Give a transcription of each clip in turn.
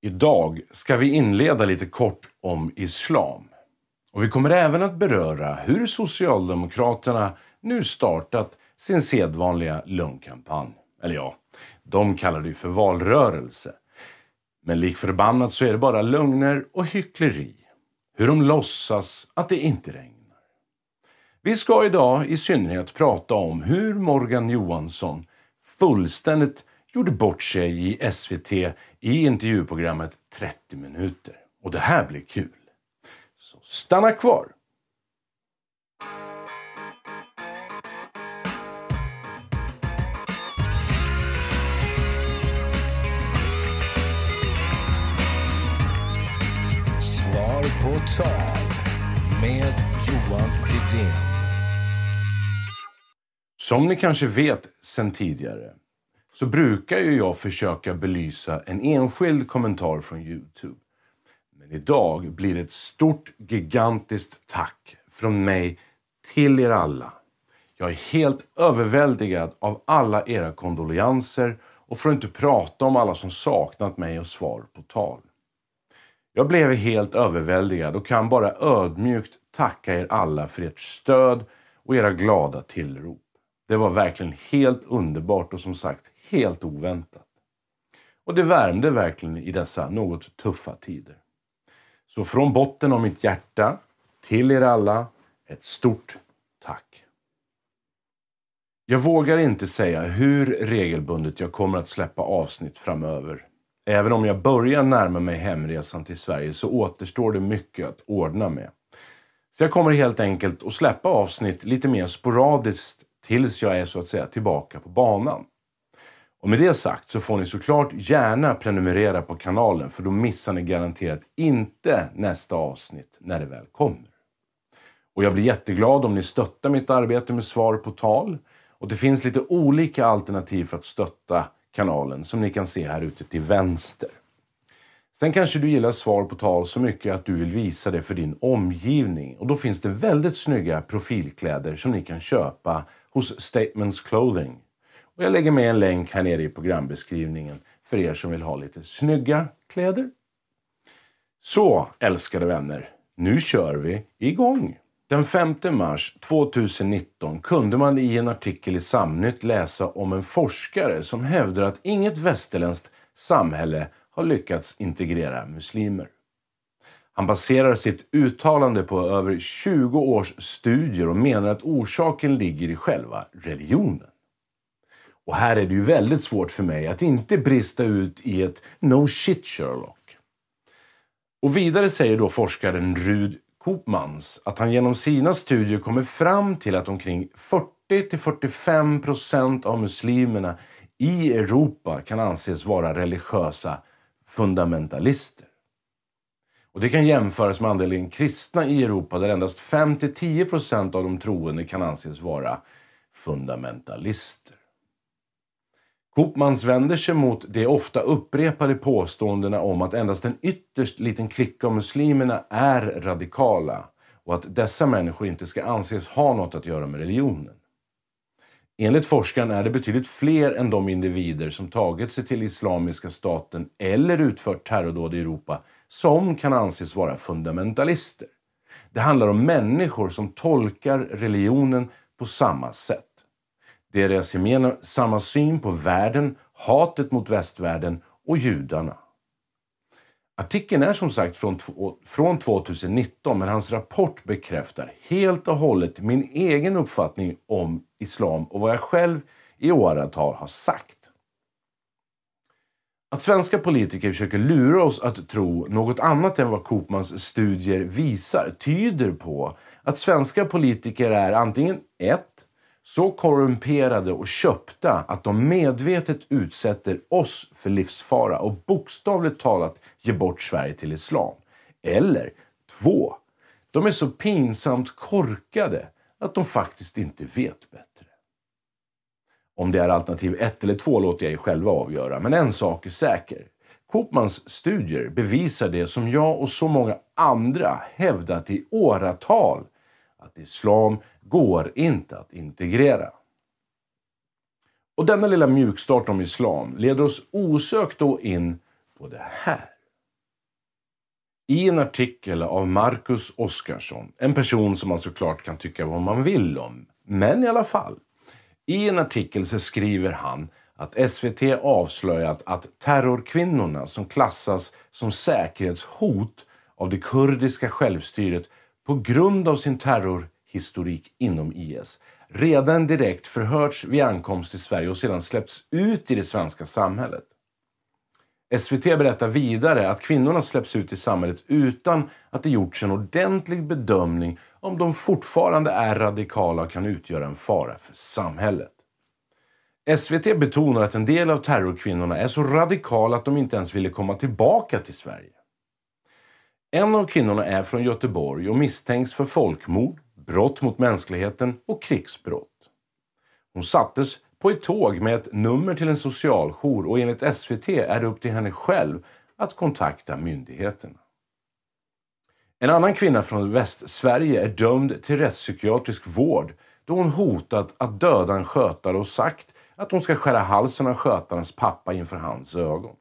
Idag ska vi inleda lite kort om islam. Och vi kommer även att beröra hur Socialdemokraterna nu startat sin sedvanliga lögnkampanj. Eller ja, de kallar det ju för valrörelse. Men lik förbannat så är det bara lögner och hyckleri. Hur de låtsas att det inte regnar. Vi ska idag i synnerhet prata om hur Morgan Johansson fullständigt gjorde bort sig i SVT i intervjuprogrammet 30 minuter. Och det här blir kul. Så stanna kvar! Svar på tal med Johan Rydén. Som ni kanske vet sedan tidigare så brukar ju jag försöka belysa en enskild kommentar från Youtube. Men idag blir det ett stort, gigantiskt tack från mig till er alla. Jag är helt överväldigad av alla era kondolenser och för att inte prata om alla som saknat mig och svar på tal. Jag blev helt överväldigad och kan bara ödmjukt tacka er alla för ert stöd och era glada tillrop. Det var verkligen helt underbart och som sagt helt oväntat. Och det värmde verkligen i dessa något tuffa tider. Så från botten av mitt hjärta till er alla ett stort tack. Jag vågar inte säga hur regelbundet jag kommer att släppa avsnitt framöver. Även om jag börjar närma mig hemresan till Sverige så återstår det mycket att ordna med. Så jag kommer helt enkelt att släppa avsnitt lite mer sporadiskt tills jag är så att säga tillbaka på banan. Och med det sagt så får ni såklart gärna prenumerera på kanalen för då missar ni garanterat inte nästa avsnitt när det väl kommer. Och jag blir jätteglad om ni stöttar mitt arbete med svar på tal. Och det finns lite olika alternativ för att stötta kanalen som ni kan se här ute till vänster. Sen kanske du gillar svar på tal så mycket att du vill visa det för din omgivning och då finns det väldigt snygga profilkläder som ni kan köpa hos Statements Clothing. Och jag lägger med en länk här nere i programbeskrivningen för er som vill ha lite snygga kläder. Så, älskade vänner, nu kör vi igång! Den 5 mars 2019 kunde man i en artikel i Samnytt läsa om en forskare som hävdar att inget västerländskt samhälle har lyckats integrera muslimer. Han baserar sitt uttalande på över 20 års studier och menar att orsaken ligger i själva religionen. Och här är det ju väldigt svårt för mig att inte brista ut i ett no shit Sherlock. Och vidare säger då forskaren Rud Koopmans att han genom sina studier kommer fram till att omkring 40-45 procent av muslimerna i Europa kan anses vara religiösa fundamentalister. Och det kan jämföras med andelen kristna i Europa där endast 5-10 procent av de troende kan anses vara fundamentalister. Koopmans vänder sig mot de ofta upprepade påståendena om att endast en ytterst liten klick av muslimerna är radikala och att dessa människor inte ska anses ha något att göra med religionen. Enligt forskaren är det betydligt fler än de individer som tagit sig till Islamiska staten eller utfört terrordåd i Europa som kan anses vara fundamentalister. Det handlar om människor som tolkar religionen på samma sätt. Deras gemensamma syn på världen, hatet mot västvärlden och judarna. Artikeln är som sagt från, från 2019 men hans rapport bekräftar helt och hållet min egen uppfattning om islam och vad jag själv i åratal har sagt. Att svenska politiker försöker lura oss att tro något annat än vad Kopmans studier visar tyder på att svenska politiker är antingen 1 så korrumperade och köpta att de medvetet utsätter oss för livsfara och bokstavligt talat ger bort Sverige till islam. Eller två, de är så pinsamt korkade att de faktiskt inte vet bättre. Om det är alternativ ett eller två låter jag er själva avgöra, men en sak är säker. Kopmans studier bevisar det som jag och så många andra hävdat i åratal, att islam går inte att integrera. Och denna lilla mjukstart om islam leder oss osökt då in på det här. I en artikel av Marcus Oskarsson, en person som man såklart kan tycka vad man vill om, men i alla fall. I en artikel så skriver han att SVT avslöjat att terrorkvinnorna som klassas som säkerhetshot av det kurdiska självstyret på grund av sin terrorhistorik inom IS redan direkt förhörts vid ankomst till Sverige och sedan släppts ut i det svenska samhället. SVT berättar vidare att kvinnorna släpps ut i samhället utan att det gjorts en ordentlig bedömning om de fortfarande är radikala och kan utgöra en fara för samhället. SVT betonar att en del av terrorkvinnorna är så radikala att de inte ens ville komma tillbaka till Sverige. En av kvinnorna är från Göteborg och misstänks för folkmord, brott mot mänskligheten och krigsbrott. Hon sattes på ett tåg med ett nummer till en socialjour och enligt SVT är det upp till henne själv att kontakta myndigheterna. En annan kvinna från Västsverige är dömd till rättspsykiatrisk vård då hon hotat att döda en skötare och sagt att hon ska skära halsen av skötarens pappa inför hans ögon.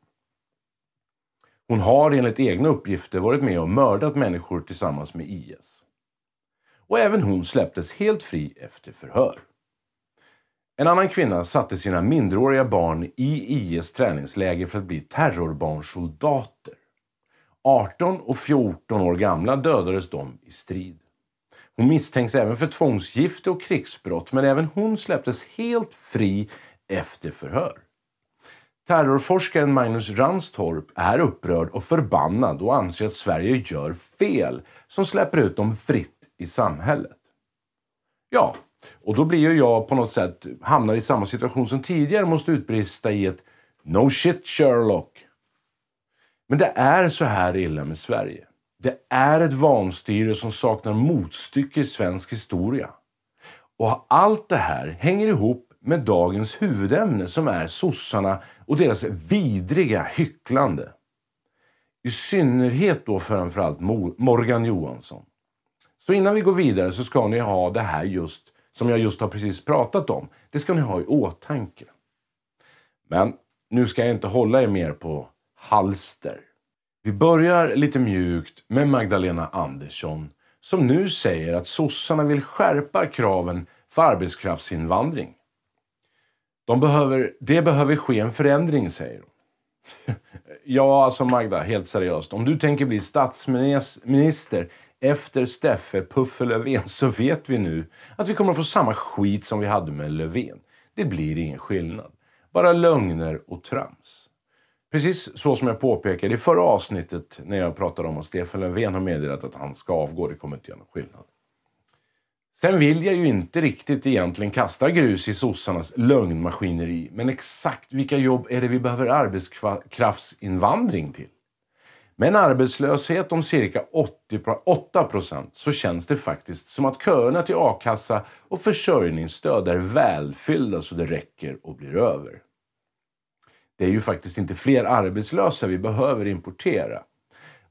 Hon har enligt egna uppgifter varit med och mördat människor tillsammans med IS. Och även hon släpptes helt fri efter förhör. En annan kvinna satte sina minderåriga barn i IS träningsläger för att bli terrorbarnsoldater. 18 och 14 år gamla dödades de i strid. Hon misstänks även för tvångsgifte och krigsbrott men även hon släpptes helt fri efter förhör. Terrorforskaren Magnus Ranstorp är upprörd och förbannad och anser att Sverige gör fel som släpper ut dem fritt i samhället. Ja, och då blir ju jag på något sätt, hamnar i samma situation som tidigare, måste utbrista i ett No shit Sherlock. Men det är så här illa med Sverige. Det är ett vanstyre som saknar motstycke i svensk historia. Och allt det här hänger ihop med dagens huvudämne som är sossarna och deras vidriga hycklande. I synnerhet då framförallt Morgan Johansson. Så innan vi går vidare så ska ni ha det här just som jag just har precis pratat om. Det ska ni ha i åtanke. Men nu ska jag inte hålla er mer på halster. Vi börjar lite mjukt med Magdalena Andersson som nu säger att sossarna vill skärpa kraven för arbetskraftsinvandring. De behöver, det behöver ske en förändring, säger hon. ja, alltså Magda, helt seriöst. Om du tänker bli statsminister efter Steffe Puffe Löfven så vet vi nu att vi kommer att få samma skit som vi hade med Löfven. Det blir ingen skillnad. Bara lögner och trams. Precis så som jag påpekade i förra avsnittet när jag pratade om att Stefan Löfven har meddelat att han ska avgå. Det kommer inte göra någon skillnad. Sen vill jag ju inte riktigt egentligen kasta grus i sossarnas lögnmaskineri. Men exakt vilka jobb är det vi behöver arbetskraftsinvandring till? Med en arbetslöshet om cirka 88 procent så känns det faktiskt som att köerna till a-kassa och försörjningsstöd är välfyllda så det räcker och blir över. Det är ju faktiskt inte fler arbetslösa vi behöver importera.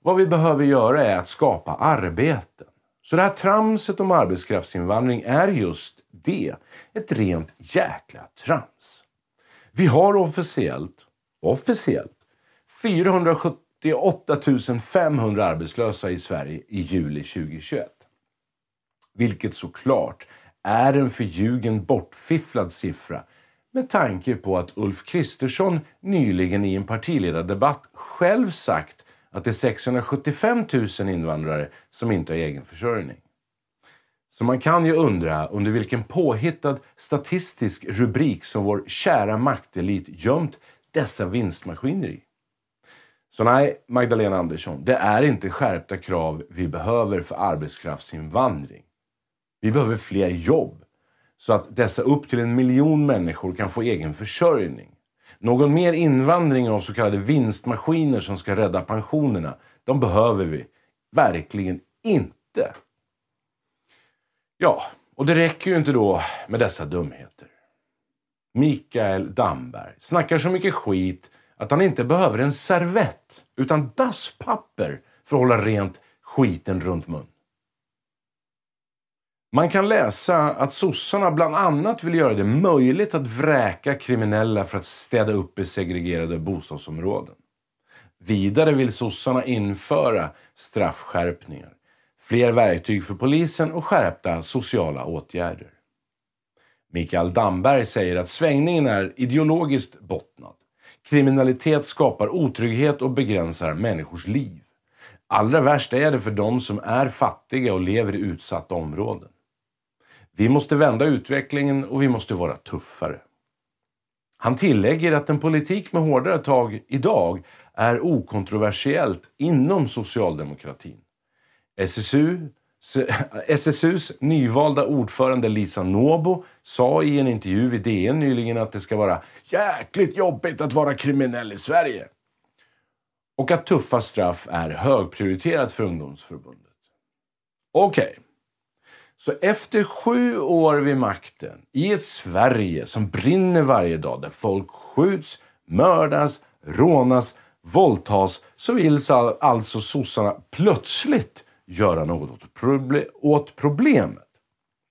Vad vi behöver göra är att skapa arbeten. Så det här tramset om arbetskraftsinvandring är just det, ett rent jäkla trams. Vi har officiellt, officiellt, 478 500 arbetslösa i Sverige i juli 2021. Vilket såklart är en förljugen bortfifflad siffra med tanke på att Ulf Kristersson nyligen i en partiledardebatt själv sagt att det är 675 000 invandrare som inte har egen försörjning. Så man kan ju undra under vilken påhittad statistisk rubrik som vår kära maktelit gömt dessa vinstmaskiner i. Så nej, Magdalena Andersson, det är inte skärpta krav vi behöver för arbetskraftsinvandring. Vi behöver fler jobb. så att dessa upp till en miljon människor kan få egen försörjning. Någon mer invandring av så kallade vinstmaskiner som ska rädda pensionerna, de behöver vi verkligen inte. Ja, och det räcker ju inte då med dessa dumheter. Mikael Damberg snackar så mycket skit att han inte behöver en servett utan dasspapper för att hålla rent skiten runt mun. Man kan läsa att sossarna bland annat vill göra det möjligt att vräka kriminella för att städa upp i segregerade bostadsområden. Vidare vill sossarna införa straffskärpningar, fler verktyg för polisen och skärpta sociala åtgärder. Mikael Damberg säger att svängningen är ideologiskt bottnad. Kriminalitet skapar otrygghet och begränsar människors liv. Allra värst är det för de som är fattiga och lever i utsatta områden. Vi måste vända utvecklingen och vi måste vara tuffare. Han tillägger att en politik med hårdare tag idag är okontroversiellt inom socialdemokratin. SSU, SSUs nyvalda ordförande Lisa Nobo sa i en intervju i DN nyligen att det ska vara jäkligt jobbigt att vara kriminell i Sverige. Och att tuffa straff är högprioriterat för ungdomsförbundet. Okej. Okay. Så efter sju år vid makten, i ett Sverige som brinner varje dag, där folk skjuts, mördas, rånas, våldtas, så vill alltså sossarna plötsligt göra något åt, proble åt problemet.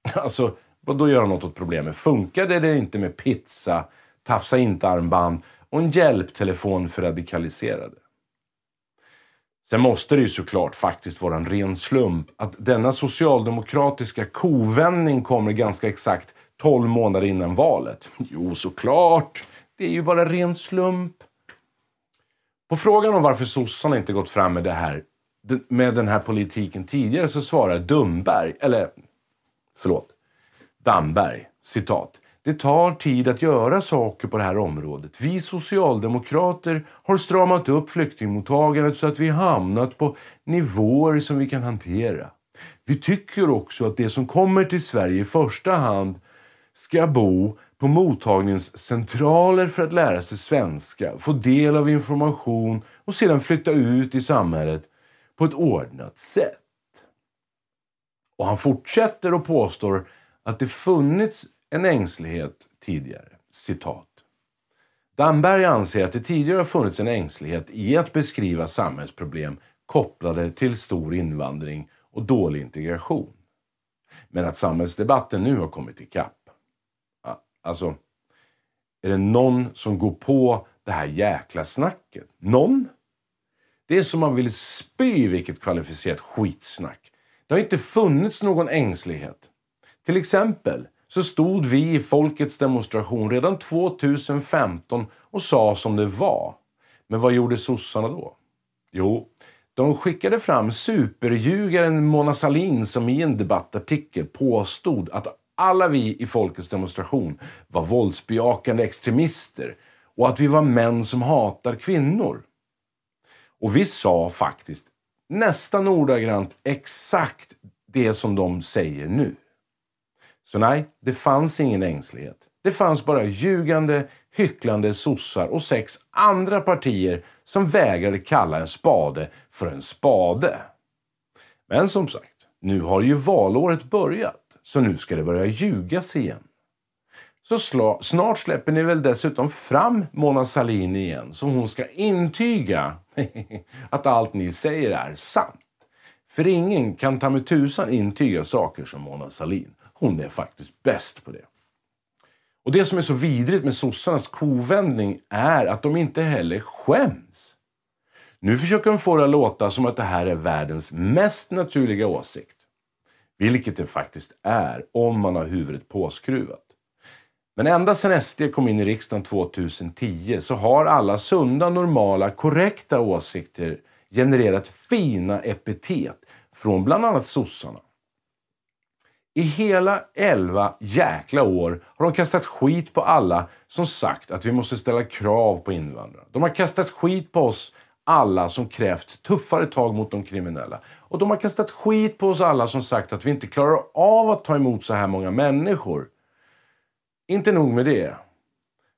Alltså, vad då göra något åt problemet? Funkade det inte med pizza, tafsa inte-armband och en hjälptelefon för radikaliserade? Sen måste det ju såklart faktiskt vara en ren slump att denna socialdemokratiska kovändning kommer ganska exakt 12 månader innan valet. Jo, såklart. Det är ju bara ren slump. På frågan om varför sossarna inte gått fram med, det här, med den här politiken tidigare så svarar Dumberg, eller förlåt, Damberg, citat. Det tar tid att göra saker på det här området. Vi socialdemokrater har stramat upp flyktingmottagandet så att vi hamnat på nivåer som vi kan hantera. Vi tycker också att det som kommer till Sverige i första hand ska bo på mottagningscentraler för att lära sig svenska, få del av information och sedan flytta ut i samhället på ett ordnat sätt. Och han fortsätter och påstår att det funnits en ängslighet tidigare. Citat. Damberg anser att det tidigare har funnits en ängslighet i att beskriva samhällsproblem kopplade till stor invandring och dålig integration. Men att samhällsdebatten nu har kommit ikapp. Alltså, är det någon som går på det här jäkla snacket? Någon? Det är som man vill spy vilket kvalificerat skitsnack. Det har inte funnits någon ängslighet. Till exempel så stod vi i folkets demonstration redan 2015 och sa som det var. Men vad gjorde sossarna då? Jo, de skickade fram superljugaren Mona Sahlin som i en debattartikel påstod att alla vi i folkets demonstration var våldsbejakande extremister och att vi var män som hatar kvinnor. Och vi sa faktiskt nästan ordagrant exakt det som de säger nu. Så nej, det fanns ingen ängslighet. Det fanns bara ljugande, hycklande sossar och sex andra partier som vägrade kalla en spade för en spade. Men som sagt, nu har ju valåret börjat, så nu ska det börja ljugas igen. Så snart släpper ni väl dessutom fram Mona Sahlin igen, som hon ska intyga att allt ni säger är sant. För ingen kan ta med tusan intyga saker som Mona Sahlin. Hon är faktiskt bäst på det. Och det som är så vidrigt med sossarnas kovändning är att de inte heller skäms. Nu försöker de få det att låta som att det här är världens mest naturliga åsikt. Vilket det faktiskt är, om man har huvudet påskruvat. Men ända sedan SD kom in i riksdagen 2010 så har alla sunda, normala, korrekta åsikter genererat fina epitet från bland annat sossarna. I hela elva jäkla år har de kastat skit på alla som sagt att vi måste ställa krav på invandrare. De har kastat skit på oss alla som krävt tuffare tag mot de kriminella. Och de har kastat skit på oss alla som sagt att vi inte klarar av att ta emot så här många människor. Inte nog med det.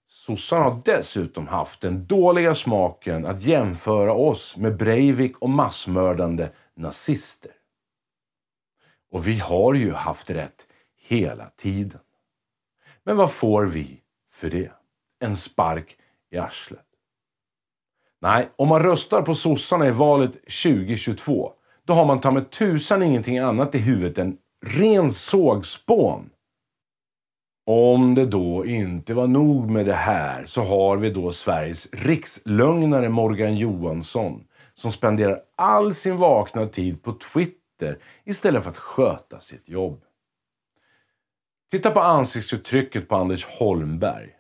Sossarna har dessutom haft den dåliga smaken att jämföra oss med Breivik och massmördande nazister. Och vi har ju haft rätt hela tiden. Men vad får vi för det? En spark i arslet. Nej, om man röstar på sossarna i valet 2022, då har man ta med tusan ingenting annat i huvudet än ren sågspån. Om det då inte var nog med det här så har vi då Sveriges rikslögnare Morgan Johansson som spenderar all sin vakna tid på Twitter istället för att sköta sitt jobb. Titta på ansiktsuttrycket på Anders Holmberg.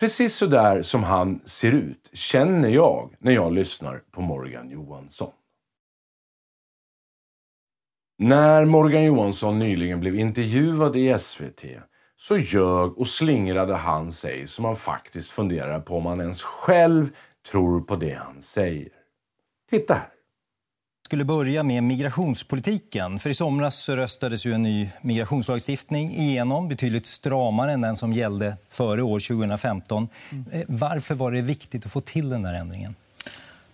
Precis så där som han ser ut känner jag när jag lyssnar på Morgan Johansson. När Morgan Johansson nyligen blev intervjuad i SVT så ljög och slingrade han sig som man faktiskt funderar på om han ens själv tror på det han säger. Titta här skulle börja med migrationspolitiken. För I somras så röstades ju en ny migrationslagstiftning igenom betydligt stramare än den som gällde före år 2015. Mm. Varför var det viktigt att få till den där ändringen?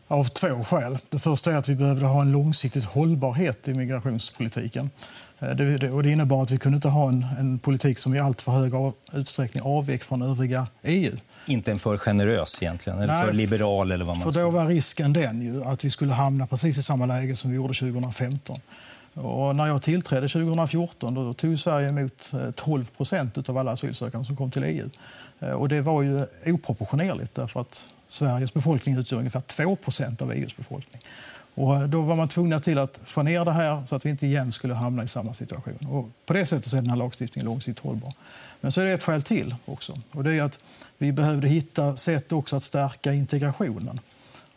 Av två skäl. Det första är att vi behövde ha en långsiktig hållbarhet i migrationspolitiken. Eh, det, och det innebar att vi kunde inte ha en, en politik som i alltför hög utsträckning avvek från övriga EU. Inte en för generös egentligen, eller Nej, för liberal eller vad man För då var risken den ju att vi skulle hamna precis i samma läge som vi gjorde 2015. Och när jag tillträdde 2014 då tog Sverige emot 12 eh, procent av alla asylsökande som kom till EU. Eh, och det var ju oproportionerligt därför att Sveriges befolkning utgör ungefär 2 procent av EUs befolkning. Och då var man tvungna till att få ner det här så att vi inte igen skulle hamna i samma situation. Och på det sättet är den här lagstiftningen långsiktigt hållbar. Men så är det ett skäl till också. Och det är att vi behövde hitta sätt också att stärka integrationen.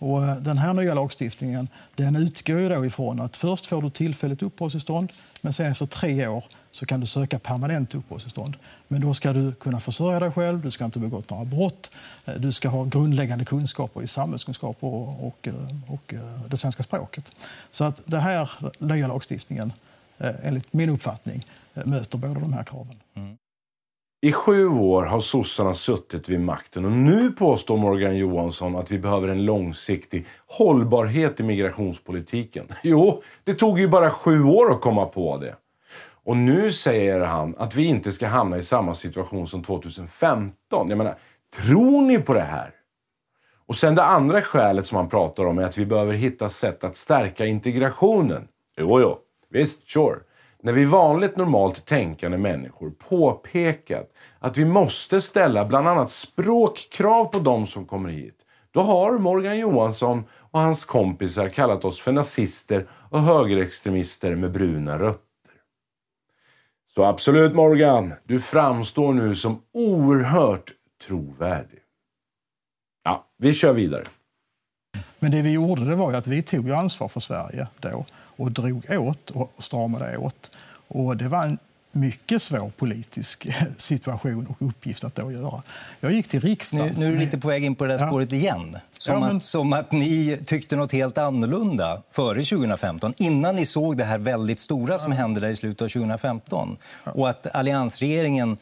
Och eh, den här nya lagstiftningen den utgår ju då ifrån att först får du tillfälligt uppehållstillstånd men sen efter tre år så kan du söka permanent uppehållstillstånd. Men då ska du kunna försörja dig själv, du ska inte ha begått några brott, eh, du ska ha grundläggande kunskaper i samhällskunskap och, och, eh, och det svenska språket. Så att den här nya lagstiftningen, enligt min uppfattning, möter båda de här kraven. Mm. I sju år har sossarna suttit vid makten och nu påstår Morgan Johansson att vi behöver en långsiktig hållbarhet i migrationspolitiken. Jo, det tog ju bara sju år att komma på det. Och nu säger han att vi inte ska hamna i samma situation som 2015. Jag menar, tror ni på det här? Och sen det andra skälet som han pratar om är att vi behöver hitta sätt att stärka integrationen. Jo, jo, visst, sure när vi vanligt normalt tänkande människor påpekat att vi måste ställa bland annat språkkrav på de som kommer hit, då har Morgan Johansson och hans kompisar kallat oss för nazister och högerextremister med bruna rötter. Så absolut Morgan, du framstår nu som oerhört trovärdig. Ja, vi kör vidare. Men det vi gjorde det var att vi tog ansvar för Sverige då och drog åt och stramade åt. Och det var en mycket svår politisk situation och uppgift att då göra. Jag gick till riksdagen. Nu, nu är du lite på väg in på det där spåret ja. igen. Som, ja, men... att, som att ni tyckte nåt helt annorlunda före 2015, innan ni såg det här väldigt stora som ja. hände där i slutet av 2015. Och att alliansregeringen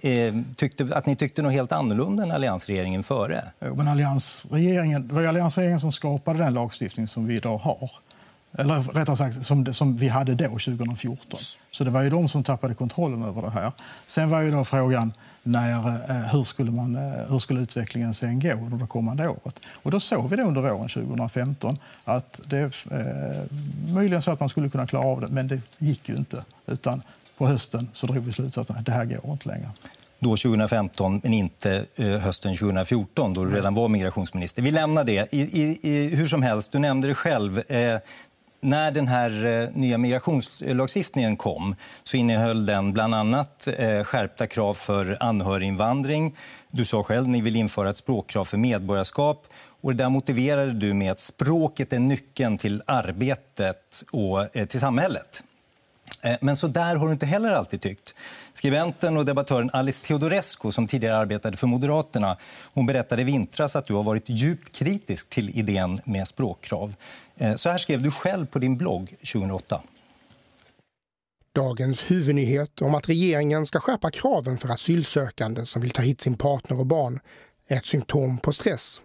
eh, tyckte, att ni tyckte något helt annorlunda än alliansregeringen före. Men alliansregeringen, det var alliansregeringen som skapade den lagstiftning som vi idag har. Eller rättare sagt, som, som vi hade då, 2014. Så det var ju de som tappade kontrollen över det här. Sen var ju då frågan när, eh, hur, skulle man, eh, hur skulle utvecklingen sen gå under det kommande året. Och då såg vi det under våren 2015 att det eh, möjligen så att man skulle kunna klara av det, men det gick ju inte. Utan på hösten så drog vi slutsatsen att det här går inte längre då 2015, men inte eh, hösten 2014 då du redan var migrationsminister. Vi lämnar det. I, i, i hur som helst, du nämnde det själv. Eh, när den här eh, nya migrationslagstiftningen kom så innehöll den bland annat eh, skärpta krav för anhöriginvandring. Du sa själv att ni vill införa ett språkkrav för medborgarskap. Och det där motiverade du med att språket är nyckeln till arbetet och eh, till samhället. Eh, men så där har du inte heller alltid tyckt. Skribenten och debattören Alice Teodorescu, som tidigare arbetade för Moderaterna, hon berättade i vintras att du har varit djupt kritisk till idén med språkkrav. Eh, så här skrev du själv på din blogg 2008. Dagens huvudnyhet om att regeringen ska skärpa kraven för asylsökande som vill ta hit sin partner och barn är ett symptom på stress.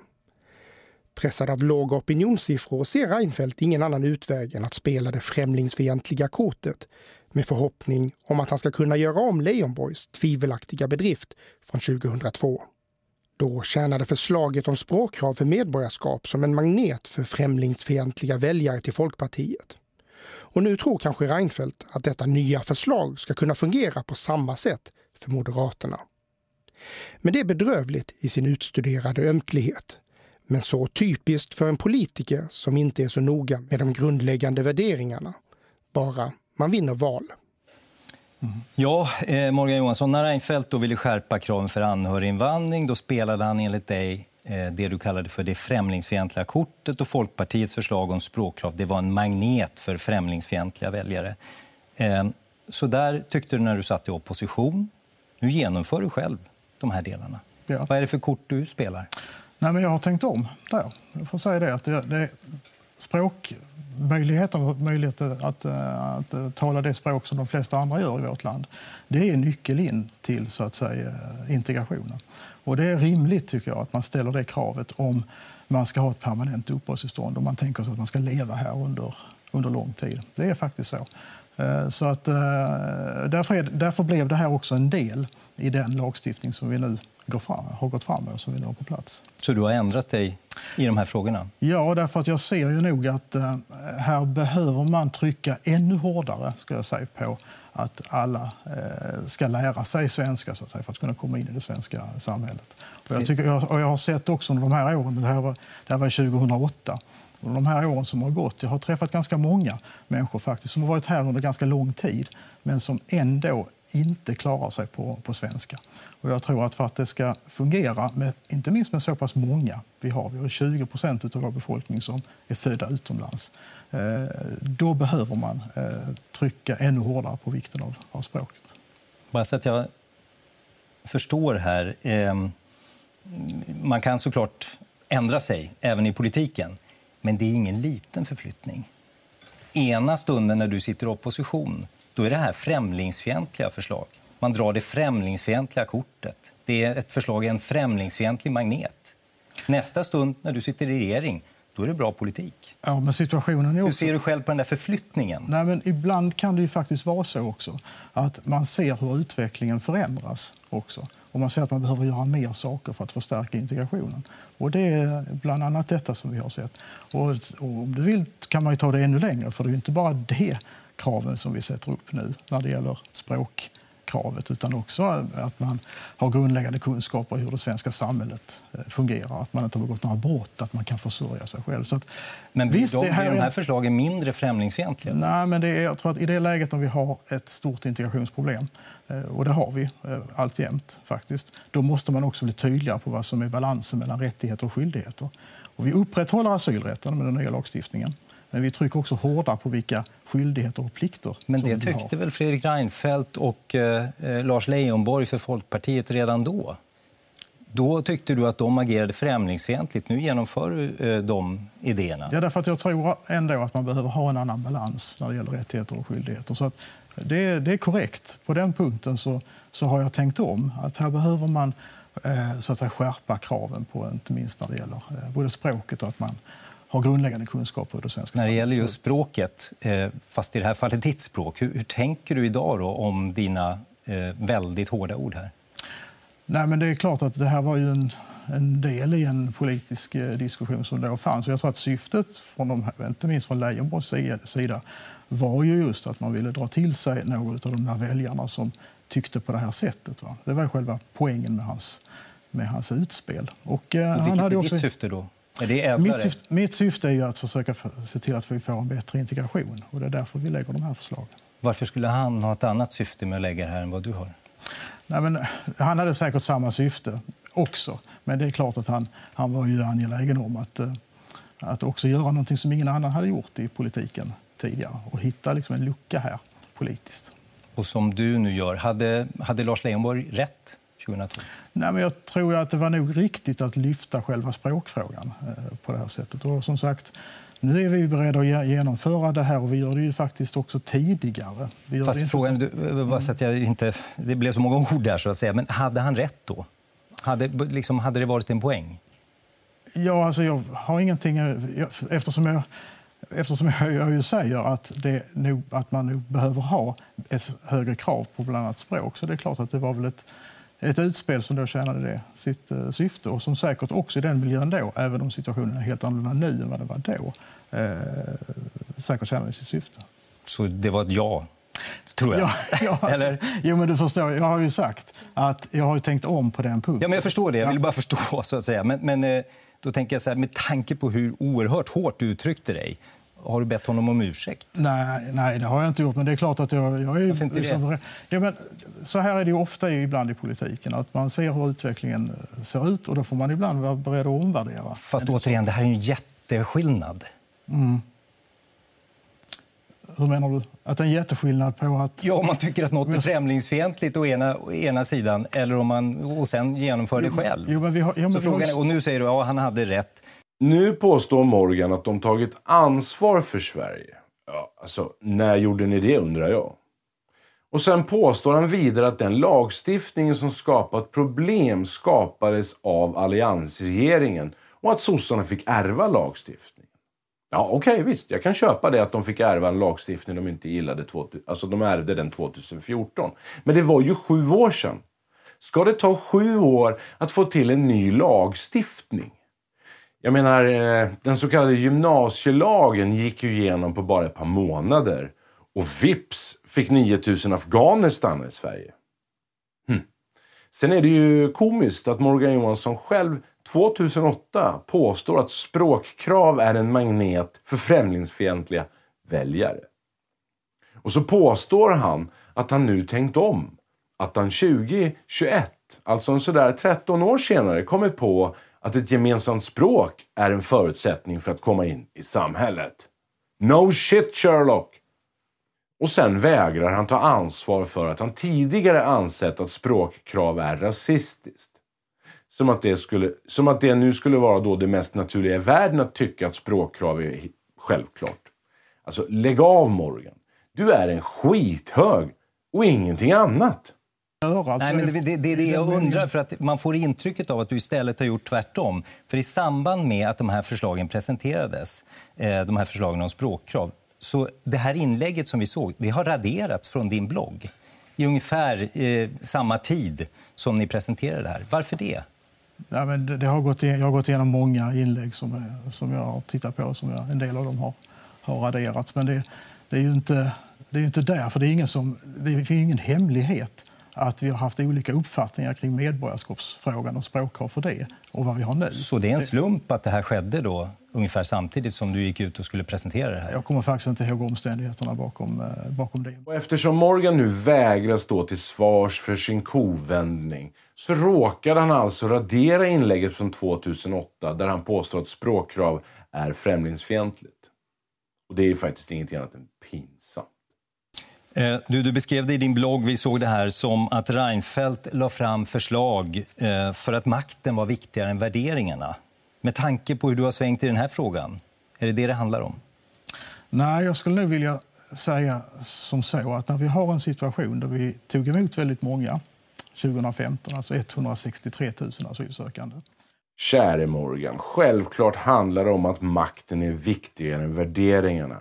Pressad av låga opinionssiffror ser Reinfeldt ingen annan utväg än att spela det främlingsfientliga kortet med förhoppning om att han ska kunna göra om Leijonborgs tvivelaktiga bedrift från 2002. Då tjänade förslaget om språkkrav för medborgarskap som en magnet för främlingsfientliga väljare till Folkpartiet. Och nu tror kanske Reinfeldt att detta nya förslag ska kunna fungera på samma sätt för Moderaterna. Men det är bedrövligt i sin utstuderade ömklighet. Men så typiskt för en politiker som inte är så noga med de grundläggande värderingarna. Bara man vinner val. Mm. Ja, eh, Morgan Johansson, när Reinfeldt då ville skärpa kraven för anhöriginvandring då spelade han enligt dig eh, det du kallade för det främlingsfientliga kortet och Folkpartiets förslag om språkkrav det var en magnet för främlingsfientliga väljare. Eh, så där tyckte du när du satt i opposition. Nu genomför du själv de här delarna. Ja. Vad är det för kort du spelar? Nej, men jag har tänkt om där. Jag får säga det. Att det, det språkmöjligheten möjligheten att, eh, att, att, tala det språk som de flesta andra gör i vårt land, det är nyckel in till så att säga, eh, integrationen. Och det är rimligt tycker jag att man ställer det kravet om man ska ha ett permanent uppehållstillstånd och man tänker sig att man ska leva här under, under lång tid. Det är faktiskt så. Så att, därför, är, därför blev det här också en del i den lagstiftning som vi nu går fram, har gått fram med och som vi nu har på plats. Så du har ändrat dig i de här frågorna? Ja, därför att jag ser ju nog att eh, här behöver man trycka ännu hårdare ska jag säga, på att alla eh, ska lära sig svenska så att säga, för att kunna komma in i det svenska samhället. Och jag, tycker, och jag har sett också under de här åren, det här var, det här var 2008, under de här åren som har gått. Jag har träffat ganska många människor faktiskt som har varit här under ganska lång tid men som ändå inte klarar sig på, på svenska. Och jag tror att för att det ska fungera, med, inte minst med så pass många vi har, vi har 20 procent av vår befolkning som är födda utomlands, eh, då behöver man eh, trycka ännu hårdare på vikten av, av språket. Bara så att jag förstår här. Eh, man kan såklart ändra sig även i politiken, men det är ingen liten förflyttning. Ena stunden när du sitter i opposition då är det här främlingsfientliga förslag. Man drar det främlingsfientliga kortet. Det är ett förslag i en främlingsfientlig magnet. Nästa stund när du sitter i regering, då är det bra politik. Ja, men situationen är också... Hur ser du själv på den där förflyttningen? Nej, men ibland kan det ju faktiskt vara så också att man ser hur utvecklingen förändras också. Och man ser att man behöver göra mer saker för att förstärka integrationen. Och det är bland annat detta som vi har sett. Och, och om du vill kan man ta det ännu längre, för det är inte bara det kraven som vi sätter upp nu när det gäller språkkravet utan också att man har grundläggande kunskaper i hur det svenska samhället eh, fungerar. Att man inte har begått några brott, att man kan försörja sig själv. Så att, men blir, visst, de, det här de här förslagen mindre främlingsfientliga? Nej, men det är, jag tror att i det läget när vi har ett stort integrationsproblem, eh, och det har vi eh, alltjämt faktiskt, då måste man också bli tydligare på vad som är balansen mellan rättigheter och skyldigheter. Och vi upprätthåller asylrätten med den nya lagstiftningen. Men vi trycker också hårdare på vilka skyldigheter och plikter Men det tyckte väl Fredrik Reinfeldt och eh, eh, Lars Leijonborg för Folkpartiet redan då? Då tyckte du att de agerade främlingsfientligt. Nu genomför du eh, de idéerna. Ja, därför att jag tror ändå att man behöver ha en annan balans när det gäller rättigheter och skyldigheter. Så att det, det är korrekt. På den punkten så, så har jag tänkt om. Att här behöver man eh, så att säga, skärpa kraven på, inte minst när det gäller eh, både språket och att man har grundläggande kunskaper i det svenska När det gäller just språket, eh, fast i det här fallet ditt språk, hur, hur tänker du idag då om dina eh, väldigt hårda ord här? Nej, men det är klart att det här var ju en, en del i en politisk eh, diskussion som då fanns. jag tror att syftet, från de, inte minst från Leijonborgs sida, var ju just att man ville dra till sig några av de där väljarna som tyckte på det här sättet. Va? Det var själva poängen med hans, med hans utspel. Och, eh, och vilket han hade också... är ditt syfte då? Mitt, syfte, mitt syfte är att försöka se till att vi får en bättre integration. Och det är därför vi lägger de här förslagen. Varför skulle han ha ett annat syfte med att lägga det här än vad du har? Nej, men, han hade säkert samma syfte också. Men det är klart att han, han var ju angelägen om att, eh, att också göra något som ingen annan hade gjort i politiken tidigare och hitta liksom en lucka här politiskt. Och som du nu gör, hade, hade Lars Leijonborg rätt 2012? Nej, men jag tror att det var nog riktigt att lyfta själva språkfrågan eh, på det här sättet. Och som sagt, nu är vi beredda att genomföra det här och vi gör det ju faktiskt också tidigare. Vi Fast frågan, du, bara så att jag inte, det blev så många ord där så att säga, men hade han rätt då? Hade, liksom, hade det varit en poäng? Ja, alltså jag har ingenting... Jag, eftersom jag, eftersom jag, jag ju säger att, det nog, att man nog behöver ha ett högre krav på bland annat språk så det är klart att det var väl ett, ett utspel som då tjänade det, sitt uh, syfte och som säkert också i den miljön då, även om situationen är helt annorlunda nu än vad det var då, uh, säkert tjänade sitt syfte. Så det var ett ja? Tror jag. Ja, ja, alltså, Eller? Jo, men du förstår, jag har ju sagt att jag har tänkt om på den punkten. Ja, men jag förstår det. Jag vill bara förstå. så att säga. Men, men eh, då tänker jag så här, med tanke på hur oerhört hårt du uttryckte dig har du bett honom om ursäkt? Nej, nej, det har jag inte gjort. Men det är klart att jag, jag är... Varför inte liksom, det? Ja, men, så här är det ofta ibland i politiken. Att man ser hur utvecklingen eh, ser ut och då får man ibland vara beredd att omvärdera. Fast återigen, det här är en jätteskillnad. Mm. Hur menar du? Att det är en jätteskillnad på att... Ja, om man tycker att något är främlingsfientligt å ena, å ena sidan eller om man och sen genomför det själv. Jo, men vi har, ja, men Så frågan är, och nu säger du att ja, han hade rätt. Nu påstår Morgan att de tagit ansvar för Sverige. Ja, alltså, när gjorde ni det undrar jag? Och sen påstår han vidare att den lagstiftningen som skapat problem skapades av alliansregeringen och att sossarna fick ärva lagstiftningen. Ja, okej, okay, visst. Jag kan köpa det att de fick ärva en lagstiftning de inte gillade. Alltså, de ärvde den 2014. Men det var ju sju år sedan. Ska det ta sju år att få till en ny lagstiftning? Jag menar, eh, den så kallade gymnasielagen gick ju igenom på bara ett par månader. Och vips fick 9000 afghaner stanna i Sverige. Hm. Sen är det ju komiskt att Morgan Johansson själv 2008 påstår att språkkrav är en magnet för främlingsfientliga väljare. Och så påstår han att han nu tänkt om. Att han 2021, alltså en sådär 13 år senare, kommit på att ett gemensamt språk är en förutsättning för att komma in i samhället. No shit Sherlock! Och sen vägrar han ta ansvar för att han tidigare ansett att språkkrav är rasistiskt. Som att det, skulle, som att det nu skulle vara då det mest naturliga i världen att tycka att språkkrav är självklart. Alltså, lägg av Morgan. Du är en skithög och ingenting annat. Alltså, Nej, men det, det, det är det jag undrar. för att Man får intrycket av att du istället har gjort tvärtom. För I samband med att de här förslagen presenterades, eh, de här förslagen om språkkrav, så det här inlägget som vi såg, det har raderats från din blogg i ungefär eh, samma tid som ni presenterade det här. Varför det? Ja, men det, det har gått, jag har gått igenom många inlägg som, som jag har tittat på. Som jag, en del av dem har, har raderats. Men det, det är ju inte, det är inte därför. Det är ingen, som, det är ingen hemlighet att vi har haft olika uppfattningar kring medborgarskapsfrågan och språkkrav för det och vad vi har nu. Så det är en slump att det här skedde då ungefär samtidigt som du gick ut och skulle presentera det här? Jag kommer faktiskt inte ihåg omständigheterna bakom, eh, bakom det. Och eftersom Morgan nu vägrar stå till svars för sin kovändning så råkade han alltså radera inlägget från 2008 där han påstår att språkkrav är främlingsfientligt. Och det är ju faktiskt ingenting annat än pinsamt. Eh, du, du, beskrev det i din blogg, vi såg det här, som att Reinfeldt la fram förslag eh, för att makten var viktigare än värderingarna. Med tanke på hur du har svängt i den här frågan, är det det det handlar om? Nej, jag skulle nog vilja säga som så att när vi har en situation där vi tog emot väldigt många 2015, alltså 163 000 asylsökande. Käre Morgan, självklart handlar det om att makten är viktigare än värderingarna.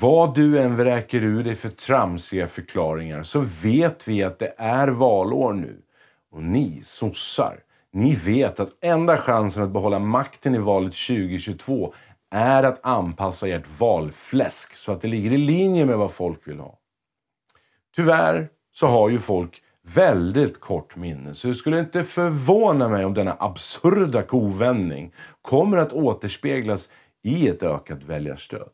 Vad du än vräker ur dig för tramsiga förklaringar så vet vi att det är valår nu. Och ni sossar, ni vet att enda chansen att behålla makten i valet 2022 är att anpassa ert valfläsk så att det ligger i linje med vad folk vill ha. Tyvärr så har ju folk väldigt kort minne, så det skulle inte förvåna mig om denna absurda kovändning kommer att återspeglas i ett ökat väljarstöd.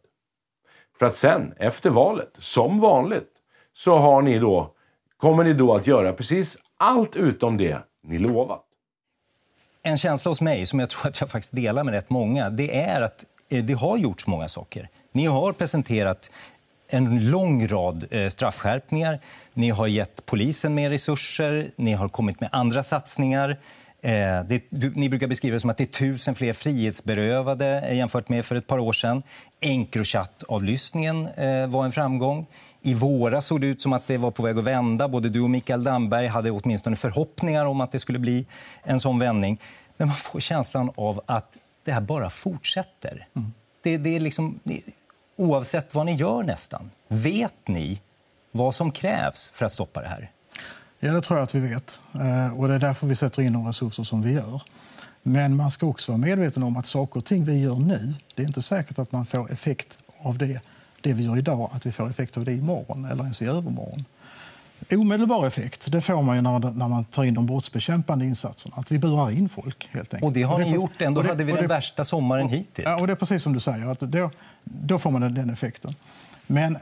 För att sen, efter valet, som vanligt, så har ni då, kommer ni då att göra precis allt utom det ni lovat. En känsla hos mig, som jag tror att jag faktiskt delar med rätt många, det är att eh, det har gjorts många saker. Ni har presenterat en lång rad eh, straffskärpningar. Ni har gett polisen mer resurser. Ni har kommit med andra satsningar. Eh, det, du, ni brukar beskriva det som att det är tusen fler frihetsberövade eh, jämfört med för ett par år sedan. Encrochat-avlyssningen eh, var en framgång. I våras såg det ut som att det var på väg att vända. Både du och Mikael Damberg hade åtminstone förhoppningar om att det skulle bli en sån vändning. Men man får känslan av att det här bara fortsätter. Mm. Det, det, är liksom, det, oavsett vad ni gör nästan. Vet ni vad som krävs för att stoppa det här? Ja, det tror jag att vi vet. Eh, och det är därför vi sätter in de resurser som vi gör. Men man ska också vara medveten om att saker och ting vi gör nu, det är inte säkert att man får effekt av det, det vi gör idag, att vi får effekt av det imorgon eller ens i övermorgon. Omedelbar effekt det får man ju när, när man tar in de brottsbekämpande insatserna. Att vi burar in folk. helt enkelt. Och det har ni gjort. Ändå det, hade vi den värsta sommaren hittills. Ja, och det är precis som du säger. Att då, då får man den, den effekten. Men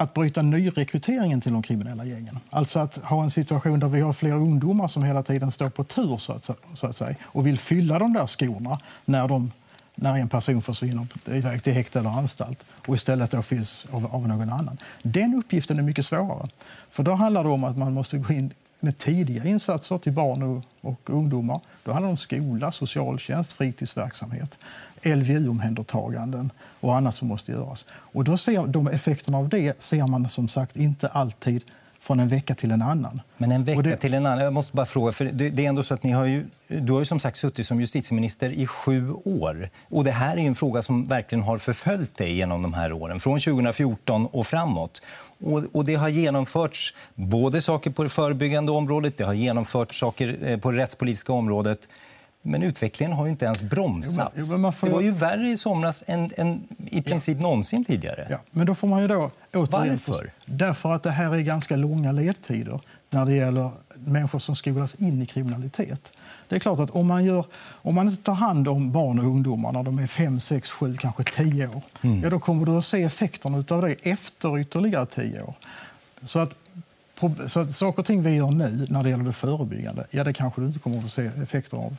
att bryta nyrekryteringen till de kriminella gängen. Alltså att ha en situation där vi har fler ungdomar som hela tiden står på tur så att, så att säga, och vill fylla de där skorna när, de, när en person försvinner iväg till häkte eller anstalt och istället då fylls av, av någon annan. Den uppgiften är mycket svårare. För då handlar det om att man måste gå in med tidiga insatser till barn och, och ungdomar. Då handlar det om skola, socialtjänst, fritidsverksamhet. LVU-omhändertaganden och annat som måste göras. Och då ser, de effekterna av det ser man som sagt inte alltid från en vecka till en annan. Men en vecka det... till en annan? Jag måste bara fråga, för det, det, är ändå så att ni har ju, du har ju som sagt suttit som justitieminister i sju år. Och det här är en fråga som verkligen har förföljt dig genom de här åren, från 2014 och framåt. Och, och det har genomförts både saker på det förebyggande området, det har genomförts saker eh, på det rättspolitiska området. Men utvecklingen har ju inte ens bromsats. Jo, men, jo, men Det var ju värre i somras än, än i princip ja. någonsin tidigare. Ja, men då får man ju då Varför? Därför att det här är ganska långa ledtider när det gäller människor som skolas in i kriminalitet. Det är klart att om man, gör, om man inte tar hand om barn och ungdomar när de är 5, 6, 7, kanske 10 år, mm. ja, då kommer du att se effekterna av det efter ytterligare 10 år. Så att så att saker och ting vi gör nu när det gäller det förebyggande, ja, det kanske du inte kommer att se effekter av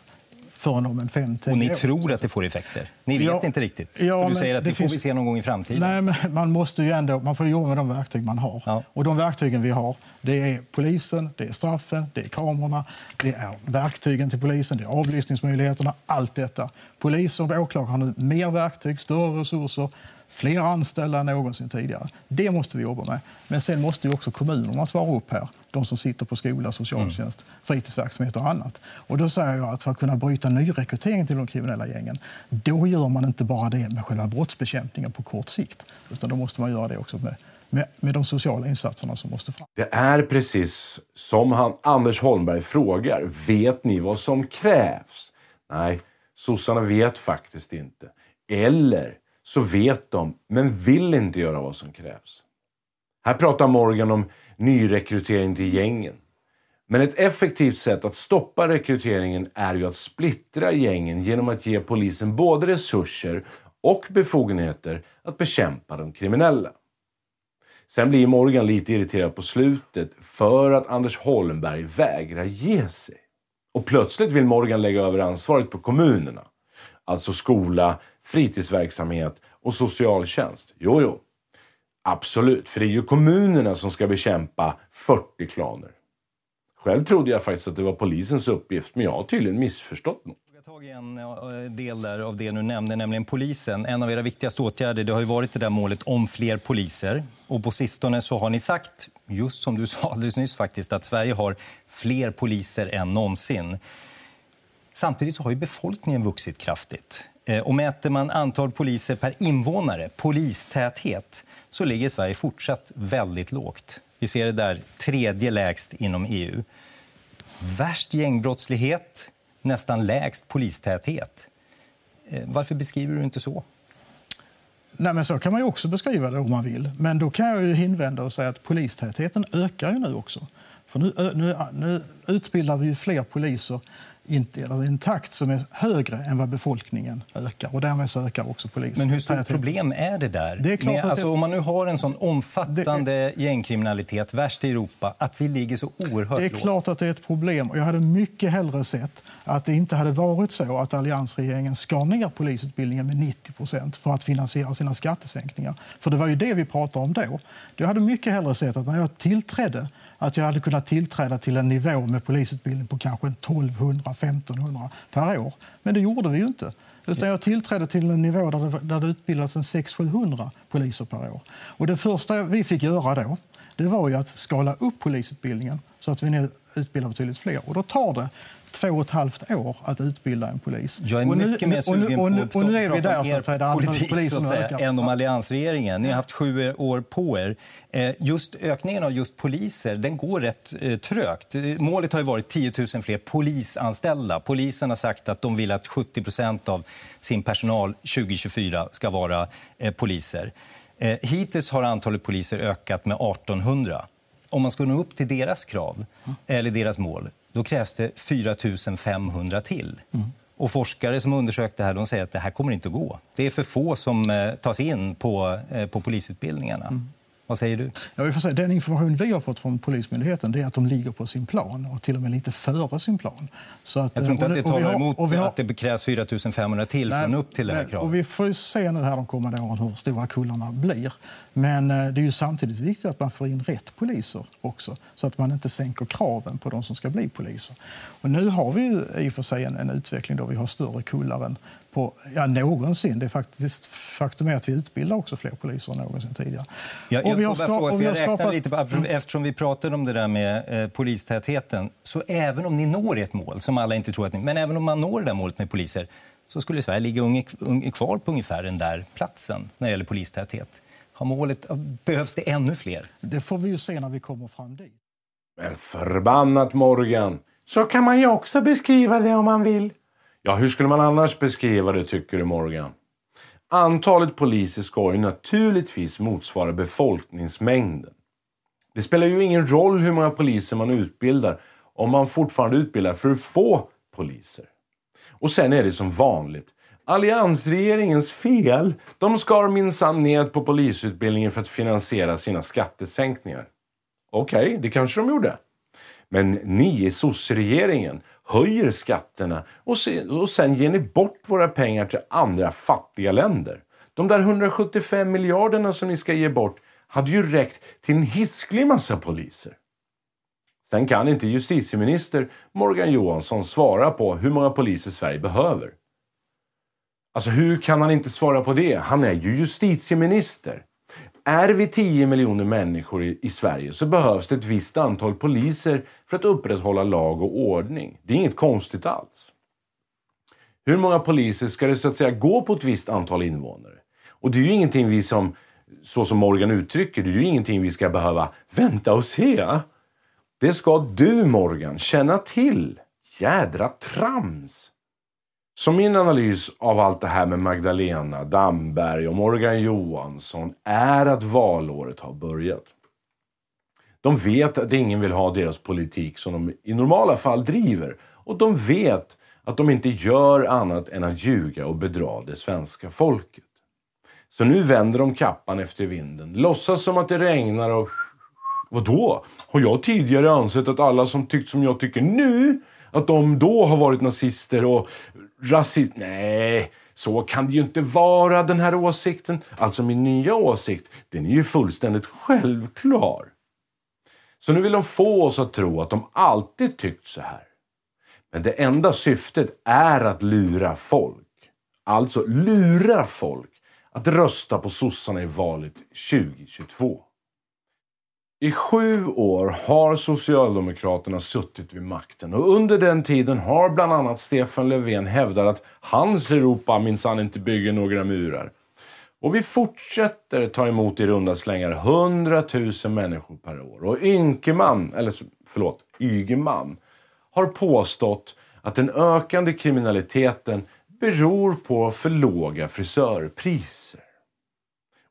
förrän om en fem, Och ni år. tror att det får effekter? Ni vet ja, inte riktigt? Ja, du säger att det, det finns... får vi se någon gång i framtiden. Nej, men man måste ju ändå man får jobba med de verktyg man har. Ja. Och de verktygen vi har, det är polisen, det är straffen, det är kamerorna, det är verktygen till polisen, det är avlyssningsmöjligheterna, allt detta. Polis och åklagare har nu mer verktyg, större resurser, fler anställda än någonsin tidigare. Det måste vi jobba med. Men sen måste också kommunerna svara upp här. De som sitter på skola, socialtjänst, mm. fritidsverksamhet och annat. Och då säger jag att för att kunna bryta nyrekryteringen till de kriminella gängen, då gör man inte bara det med själva brottsbekämpningen på kort sikt, utan då måste man göra det också med med, med, de sociala insatserna som måste fram. Det är precis som han, Anders Holmberg frågar. Vet ni vad som krävs? Nej, sossarna vet faktiskt inte. Eller så vet de, men vill inte göra vad som krävs. Här pratar Morgan om nyrekrytering till gängen. Men ett effektivt sätt att stoppa rekryteringen är ju att splittra gängen genom att ge polisen både resurser och befogenheter att bekämpa de kriminella. Sen blir Morgan lite irriterad på slutet för att Anders Holmberg vägrar ge sig. Och plötsligt vill Morgan lägga över ansvaret på kommunerna. Alltså skola, fritidsverksamhet och socialtjänst. Jo, jo. Absolut, för det är ju kommunerna som ska bekämpa 40 klaner. Själv trodde jag faktiskt att det var polisens uppgift, men jag har tydligen missförstått något. Jag tag i en eh, del där av det du nämnde, nämligen polisen. En av era viktigaste åtgärder det har ju varit det där målet om fler poliser. Och på sistone så har ni sagt, just som du sa alldeles nyss faktiskt, att Sverige har fler poliser än någonsin. Samtidigt så har ju befolkningen vuxit kraftigt. Eh, och mäter man antal poliser per invånare, polistäthet, så ligger Sverige fortsatt väldigt lågt. Vi ser det där tredje lägst inom EU. Värst gängbrottslighet, nästan lägst polistäthet. Eh, varför beskriver du inte så? Nej, men så kan man också beskriva det om man vill. Men då kan jag ju invända och säga att polistätheten ökar ju nu också. För nu, nu, nu utbildar vi ju fler poliser inte, eller en takt som är högre än vad befolkningen ökar. Och därmed så ökar också polisen. Men hur stort problem är det där? Det är klart Med, att alltså, det- Om man nu har en sån omfattande Det gängkriminalitet, värst i Europa, att vi ligger så oerhört Det är lågt. klart att det är ett problem. Och jag hade mycket hellre sett att det inte hade varit så att alliansregeringen skar ner polisutbildningen med 90 procent för att finansiera sina skattesänkningar. För det var ju det vi pratade om då. Jag hade mycket hellre sett att när jag tillträdde att jag hade kunnat tillträda till en nivå med polisutbildning på kanske 1200-1500 per år. Men det gjorde vi ju inte. Utan jag tillträdde till en nivå där det, där det utbildas en 600-700 poliser per år. Och det första vi fick göra då, det var ju att skala upp polisutbildningen så att vi nu utbildar betydligt fler. Och då tar det två och ett halvt år att utbilda en polis. Jag är och mycket mer och nu, sugen nu, på och nu är vi där så att säga, där politik poliser så att nu säga, än om alliansregeringen. Ni har haft sju år på er. Eh, Just ökningen av just poliser den går rätt eh, trögt. Målet har varit 10 000 fler polisanställda. Polisen har sagt att de vill att 70% av sin personal 2024 ska vara eh, poliser. Hittills har antalet poliser ökat med 1800. Om man ska nå upp till deras krav, eller deras mål, då krävs det 4 500 till. Och forskare som undersökt det här de säger att det här kommer inte att gå. Det är för få som eh, tas in på, eh, på polisutbildningarna. Vad säger du? Ja, vi får se. Den information vi har fått från Polismyndigheten det är att de ligger på sin plan och till och med lite före sin plan. Så att, Jag tror inte och att det talar har- emot har- att det krävs 4 500 till för att nå upp till det här Nej, kravet. Och vi får ju se nu här de kommande åren hur stora kullarna blir. Men eh, det är ju samtidigt viktigt att man får in rätt poliser också så att man inte sänker kraven på de som ska bli poliser. Och nu har vi ju i och för sig en, en utveckling då vi har större kullar än på, ja, någonsin. Det är faktiskt, faktum är att vi utbildar också fler poliser än någonsin tidigare. Jag, Och vi har ska- fråga, och vi har skapat- lite på, eftersom vi pratade om det där med eh, polistätheten. Så även om ni når ert mål, som alla inte tror att ni... Men även om man når det där målet med poliser så skulle Sverige ligga unge, unge, kvar på ungefär den där platsen när det gäller polistäthet. Har målet, behövs det ännu fler? Det får vi ju se när vi kommer fram dit. Men förbannat Morgan! Så kan man ju också beskriva det om man vill. Ja, hur skulle man annars beskriva det tycker du Morgan? Antalet poliser ska ju naturligtvis motsvara befolkningsmängden. Det spelar ju ingen roll hur många poliser man utbildar om man fortfarande utbildar för få poliser. Och sen är det som vanligt. Alliansregeringens fel. De skar minsann ned på polisutbildningen för att finansiera sina skattesänkningar. Okej, det kanske de gjorde. Men ni i sosseregeringen höjer skatterna och, se, och sen ger ni bort våra pengar till andra fattiga länder. De där 175 miljarderna som ni ska ge bort hade ju räckt till en hisklig massa poliser. Sen kan inte justitieminister Morgan Johansson svara på hur många poliser Sverige behöver. Alltså hur kan han inte svara på det? Han är ju justitieminister. Är vi 10 miljoner människor i, i Sverige så behövs det ett visst antal poliser för att upprätthålla lag och ordning. Det är inget konstigt alls. Hur många poliser ska det så att säga gå på ett visst antal invånare? Och det är ju ingenting vi som, så som Morgan uttrycker det, är ju ingenting vi ska behöva vänta och se. Det ska du Morgan känna till. Jädra trams! Så min analys av allt det här med Magdalena, Damberg och Morgan Johansson är att valåret har börjat. De vet att ingen vill ha deras politik som de i normala fall driver. Och de vet att de inte gör annat än att ljuga och bedra det svenska folket. Så nu vänder de kappan efter vinden, låtsas som att det regnar och... Vadå? Har jag tidigare ansett att alla som tyckt som jag tycker nu, att de då har varit nazister och rasister? Nej, så kan det ju inte vara den här åsikten. Alltså min nya åsikt, den är ju fullständigt självklar. Så nu vill de få oss att tro att de alltid tyckt så här. Men det enda syftet är att lura folk. Alltså lura folk att rösta på sossarna i valet 2022. I sju år har Socialdemokraterna suttit vid makten och under den tiden har bland annat Stefan Löfven hävdat att hans Europa minsann inte bygger några murar. Och vi fortsätter ta emot i runda slängar 100 000 människor per år. Och Ynkeman, eller förlåt, Ygeman, har påstått att den ökande kriminaliteten beror på för låga frisörpriser.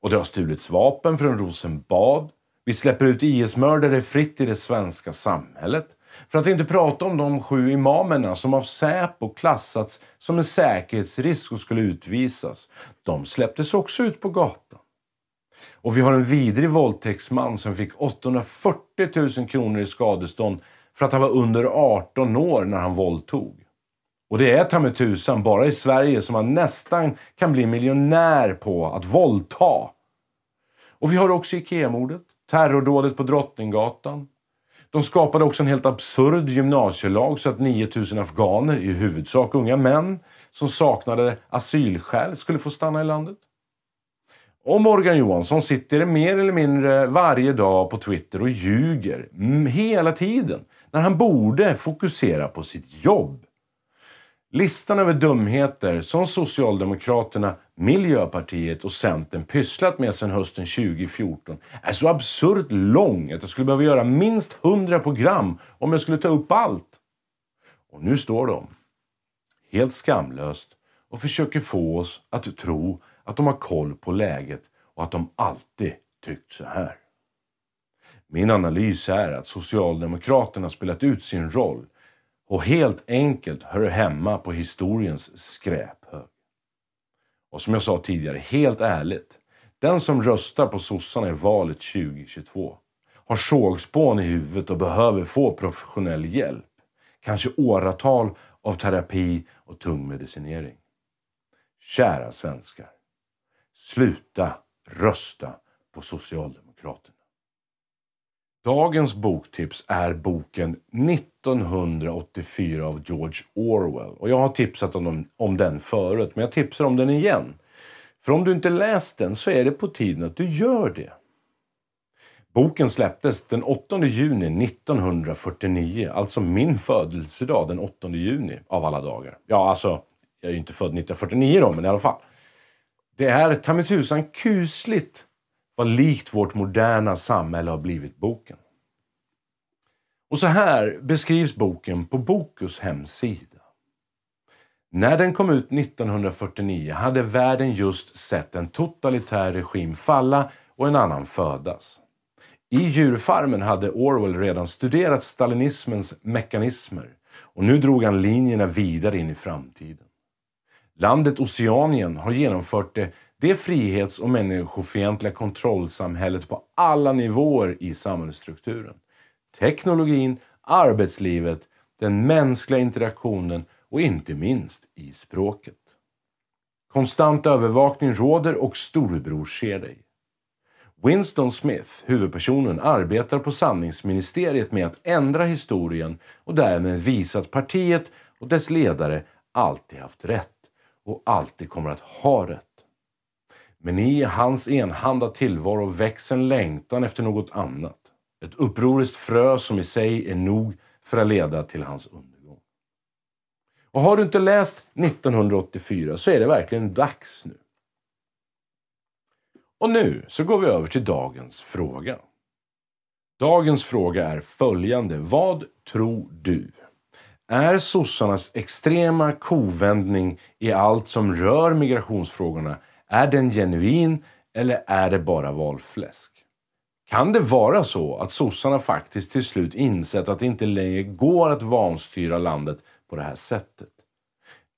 Och det har stulits vapen från Rosenbad. Vi släpper ut IS-mördare fritt i det svenska samhället. För att inte prata om de sju imamerna som av Säpo klassats som en säkerhetsrisk och skulle utvisas. De släpptes också ut på gatan. Och vi har en vidrig våldtäktsman som fick 840 000 kronor i skadestånd för att han var under 18 år när han våldtog. Och det är ta med tusan bara i Sverige som man nästan kan bli miljonär på att våldta. Och vi har också IKEA-mordet, terrordådet på Drottninggatan. De skapade också en helt absurd gymnasielag så att 9000 afghaner, i huvudsak unga män, som saknade asylskäl skulle få stanna i landet. Och Morgan Johansson sitter mer eller mindre varje dag på Twitter och ljuger hela tiden när han borde fokusera på sitt jobb. Listan över dumheter som Socialdemokraterna, Miljöpartiet och Centern pysslat med sedan hösten 2014 är så absurt lång att jag skulle behöva göra minst 100 program om jag skulle ta upp allt. Och nu står de, helt skamlöst, och försöker få oss att tro att de har koll på läget och att de alltid tyckt så här. Min analys är att Socialdemokraterna spelat ut sin roll och helt enkelt hör hemma på historiens skräphög. Och som jag sa tidigare, helt ärligt. Den som röstar på sossarna i valet 2022 har sågspån i huvudet och behöver få professionell hjälp. Kanske åratal av terapi och tung medicinering. Kära svenskar. Sluta rösta på Socialdemokraterna. Dagens boktips är boken 1984 av George Orwell. Och jag har tipsat om, om den förut, men jag tipsar om den igen. För om du inte läst den så är det på tiden att du gör det. Boken släpptes den 8 juni 1949, alltså min födelsedag den 8 juni av alla dagar. Ja, alltså, jag är ju inte född 1949 då, men i alla fall. Det är ta mig tusan kusligt vad likt vårt moderna samhälle har blivit boken. Och så här beskrivs boken på Bokus hemsida. När den kom ut 1949 hade världen just sett en totalitär regim falla och en annan födas. I djurfarmen hade Orwell redan studerat stalinismens mekanismer och nu drog han linjerna vidare in i framtiden. Landet Oceanien har genomfört det det frihets och människofientliga kontrollsamhället på alla nivåer i samhällsstrukturen. Teknologin, arbetslivet, den mänskliga interaktionen och inte minst i språket. Konstant övervakning råder och storebror ser dig. Winston Smith, huvudpersonen, arbetar på sanningsministeriet med att ändra historien och därmed visa att partiet och dess ledare alltid haft rätt och alltid kommer att ha rätt. Men i hans enhanda tillvaro växer en längtan efter något annat. Ett upproriskt frö som i sig är nog för att leda till hans undergång. Och har du inte läst 1984 så är det verkligen dags nu. Och nu så går vi över till dagens fråga. Dagens fråga är följande. Vad tror du? Är sossarnas extrema kovändning i allt som rör migrationsfrågorna är den genuin eller är det bara valfläsk? Kan det vara så att sossarna faktiskt till slut insett att det inte längre går att vanstyra landet på det här sättet?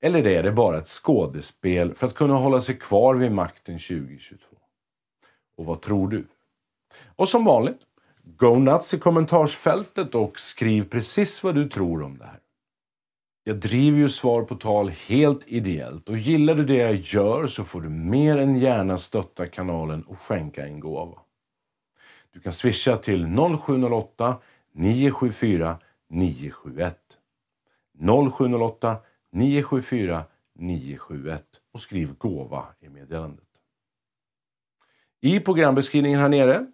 Eller är det bara ett skådespel för att kunna hålla sig kvar vid makten 2022? Och vad tror du? Och som vanligt, go nuts i kommentarsfältet och skriv precis vad du tror om det här. Jag driver ju Svar på tal helt ideellt och gillar du det jag gör så får du mer än gärna stötta kanalen och skänka en gåva. Du kan swisha till 0708 974 971. 0708 974 971 och skriv gåva i meddelandet. I programbeskrivningen här nere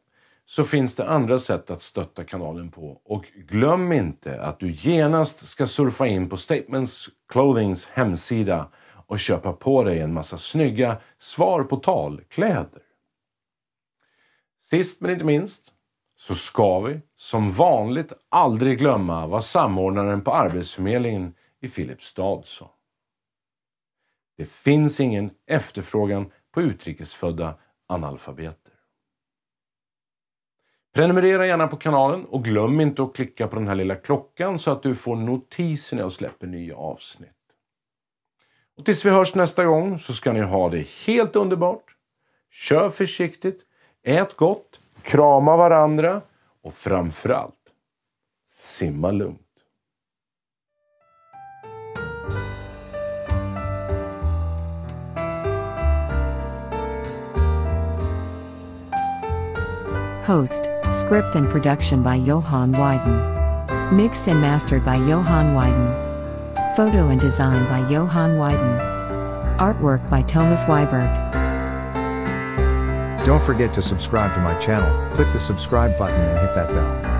så finns det andra sätt att stötta kanalen på. Och glöm inte att du genast ska surfa in på Statements Clothings hemsida och köpa på dig en massa snygga svar på tal-kläder. Sist men inte minst så ska vi som vanligt aldrig glömma vad samordnaren på Arbetsförmedlingen i Filipstad sa. Det finns ingen efterfrågan på utrikesfödda analfabeter. Prenumerera gärna på kanalen och glöm inte att klicka på den här lilla klockan så att du får notiser när jag släpper nya avsnitt. Och tills vi hörs nästa gång så ska ni ha det helt underbart. Kör försiktigt, ät gott, krama varandra och framförallt, simma lugnt. Host, script and production by Johan Wyden. Mixed and mastered by Johan Wyden. Photo and design by Johan Wyden. Artwork by Thomas Weiberg. Don't forget to subscribe to my channel, click the subscribe button and hit that bell.